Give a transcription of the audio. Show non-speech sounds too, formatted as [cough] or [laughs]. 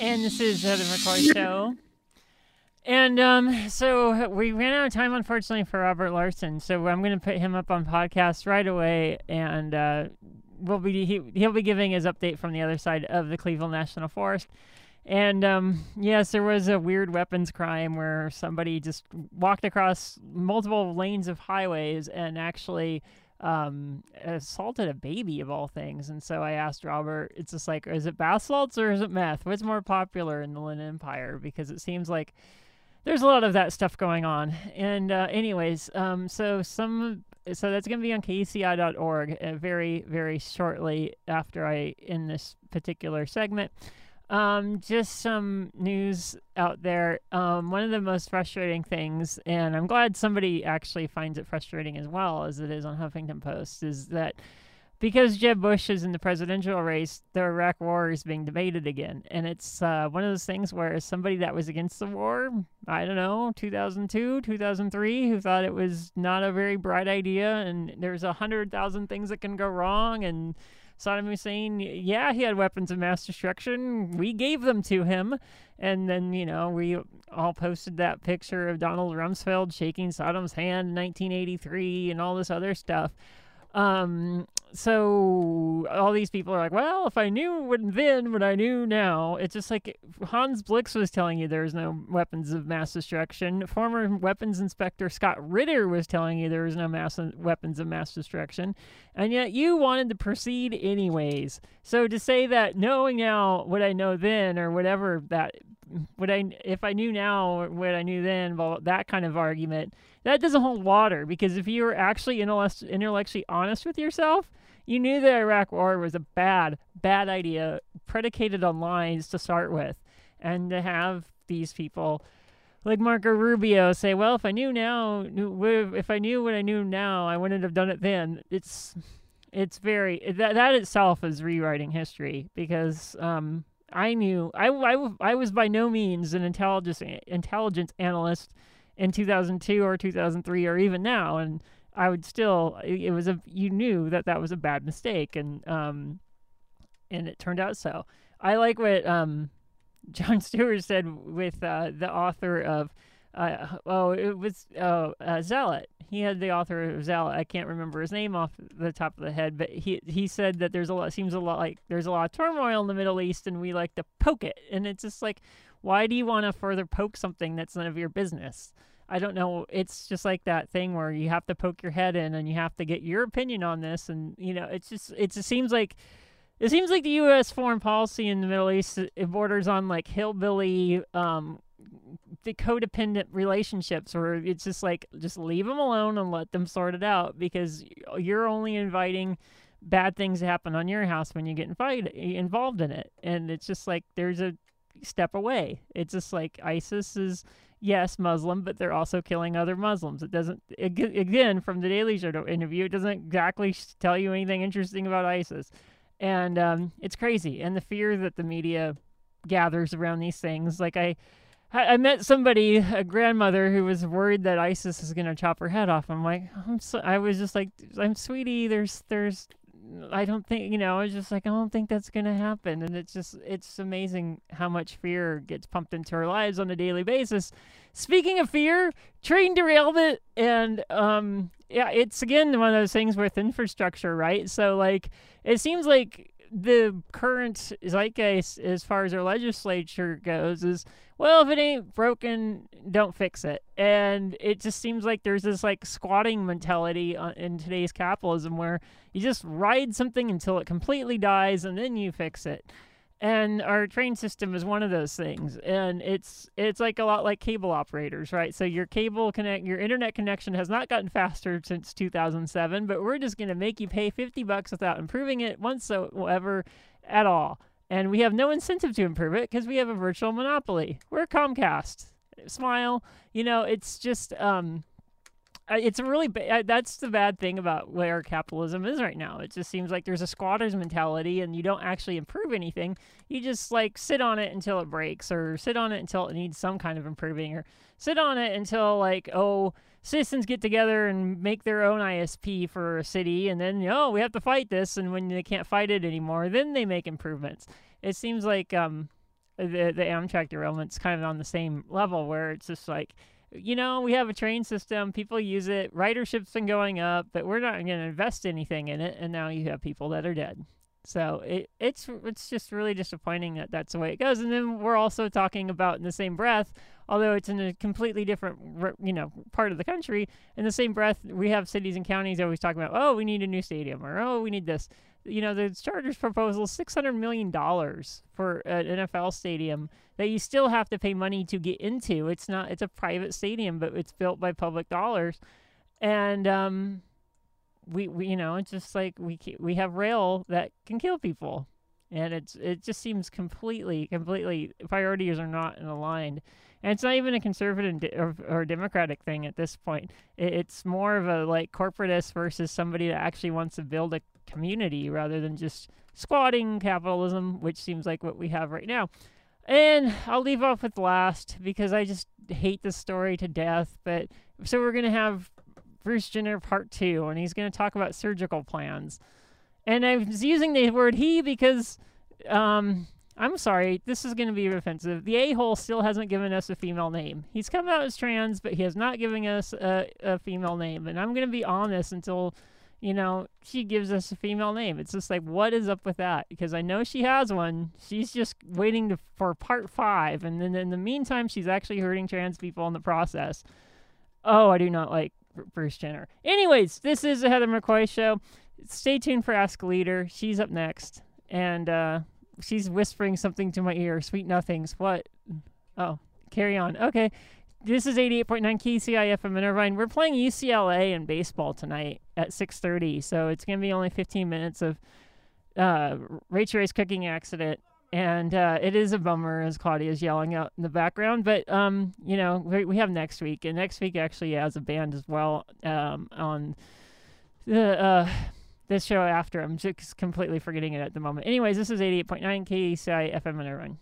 and this is uh, the McCoy Show. And um, so we ran out of time, unfortunately, for Robert Larson. So I'm going to put him up on podcast right away, and uh, we'll be he, he'll be giving his update from the other side of the Cleveland National Forest. And um, yes, there was a weird weapons crime where somebody just walked across multiple lanes of highways and actually um, assaulted a baby of all things. And so I asked Robert, it's just like, is it bath salts or is it meth? What's more popular in the Inland Empire? Because it seems like there's a lot of that stuff going on. And uh, anyways, um, so some so that's going to be on kuci.org uh, very very shortly after I end this particular segment. Um, just some news out there. Um, one of the most frustrating things, and I'm glad somebody actually finds it frustrating as well as it is on Huffington Post, is that because Jeb Bush is in the presidential race, the Iraq War is being debated again, and it's uh, one of those things where somebody that was against the war, I don't know, 2002, 2003, who thought it was not a very bright idea, and there's a hundred thousand things that can go wrong, and Saddam Hussein, yeah, he had weapons of mass destruction. We gave them to him. And then, you know, we all posted that picture of Donald Rumsfeld shaking Saddam's hand in 1983 and all this other stuff. Um, so all these people are like, well, if I knew what then what I knew now, it's just like Hans Blix was telling you there's no weapons of mass destruction. Former weapons inspector Scott Ritter was telling you there was no mass weapons of mass destruction, and yet you wanted to proceed anyways. So to say that knowing now what I know then, or whatever that what I if I knew now what I knew then, well, that kind of argument that doesn't hold water because if you were actually intellectually honest with yourself, you knew the Iraq War was a bad, bad idea, predicated on lies to start with, and to have these people like Marco Rubio say, "Well, if I knew now, if I knew what I knew now, I wouldn't have done it then." It's it's very that that itself is rewriting history because um, I knew I, I, I was by no means an intelligence intelligence analyst in 2002 or 2003 or even now and I would still it was a you knew that that was a bad mistake and um and it turned out so. I like what um [laughs] Jon Stewart said with uh, the author of uh, oh it was uh, uh, Zealot. He had the author of Zealot. I can't remember his name off the top of the head, but he he said that there's a lot seems a lot like there's a lot of turmoil in the Middle East and we like to poke it. And it's just like why do you want to further poke something that's none of your business? I don't know. It's just like that thing where you have to poke your head in and you have to get your opinion on this. And, you know, it's just, it seems like, it seems like the U.S. foreign policy in the Middle East it borders on like hillbilly, um, the codependent relationships where it's just like, just leave them alone and let them sort it out because you're only inviting bad things to happen on your house when you get invited, involved in it. And it's just like, there's a step away. It's just like ISIS is yes, Muslim, but they're also killing other Muslims. It doesn't, again, from the Daily Show interview, it doesn't exactly tell you anything interesting about ISIS. And um, it's crazy. And the fear that the media gathers around these things. Like, I, I met somebody, a grandmother, who was worried that ISIS is going to chop her head off. I'm like, I'm so, I was just like, I'm sweetie, there's, there's, I don't think, you know, I was just like, I don't think that's to happen. And it's just, it's amazing how much fear gets pumped into our lives on a daily basis. Speaking of fear, train derailment. And, um, yeah, it's again one of those things with infrastructure, right? So, like, it seems like the current zeitgeist, as far as our legislature goes, is well, if it ain't broken, don't fix it. And it just seems like there's this like squatting mentality uh, in today's capitalism where you just ride something until it completely dies and then you fix it. And our train system is one of those things. And it's it's like a lot like cable operators, right? So your cable connect your internet connection has not gotten faster since 2007, but we're just going to make you pay 50 bucks without improving it whatsoever at all. And we have no incentive to improve it because we have a virtual monopoly. We're Comcast. Smile. You know, it's just um, it's a really ba- that's the bad thing about where capitalism is right now. It just seems like there's a squatter's mentality, and you don't actually improve anything. You just like sit on it until it breaks, or sit on it until it needs some kind of improving, or sit on it until like oh citizens get together and make their own ISP for a city, and then oh we have to fight this, and when they can't fight it anymore, then they make improvements. It seems like um, the the Amtrak derailment's kind of on the same level where it's just like you know, we have a train system, people use it, ridership's been going up, but we're not going to invest anything in it, and now you have people that are dead. So it, it's it's just really disappointing that that's the way it goes. And then we're also talking about in the same breath, although it's in a completely different you know part of the country. In the same breath, we have cities and counties always talking about, oh, we need a new stadium, or oh, we need this. You know, the Chargers proposal is six hundred million dollars for an NFL stadium that you still have to pay money to get into. It's not it's a private stadium, but it's built by public dollars, and um, we, we you know it's just like we we have rail that can kill people. And it's it just seems completely completely priorities are not aligned. And it's not even a conservative or, or democratic thing at this point. It, it's more of a like corporatist versus somebody that actually wants to build a community rather than just squatting capitalism which seems like what we have right now and i'll leave off with last because i just hate this story to death but so we're going to have Bruce Jenner part two, and he's going to talk about surgical plans. And I was using the word he because, um, I'm sorry, this is going to be offensive. The a hole still hasn't given us a female name. He's come out as trans, but he has not given us a, a female name. And I'm going to be on this until, you know, she gives us a female name. It's just like, what is up with that? Because I know she has one. She's just waiting to, for part five. And then in the meantime, she's actually hurting trans people in the process. Oh, I do not like Bruce Jenner. Anyways, this is the Heather McCoy show. Stay tuned for Ask Leader. She's up next, and uh, she's whispering something to my ear. Sweet nothings. What? Oh, carry on. Okay. This is 88.9 KUCI FM in Irvine. We're playing UCLA in baseball tonight at 6:30, so it's gonna be only 15 minutes of uh, Rachel Ray's cooking accident and uh, it is a bummer as Claudia's yelling out in the background. But um, you know, we, we have next week, and next week actually has a band as well um, on the uh, this show after. I'm just completely forgetting it at the moment. Anyways, this is 88.9 KUCI FM in Irvine.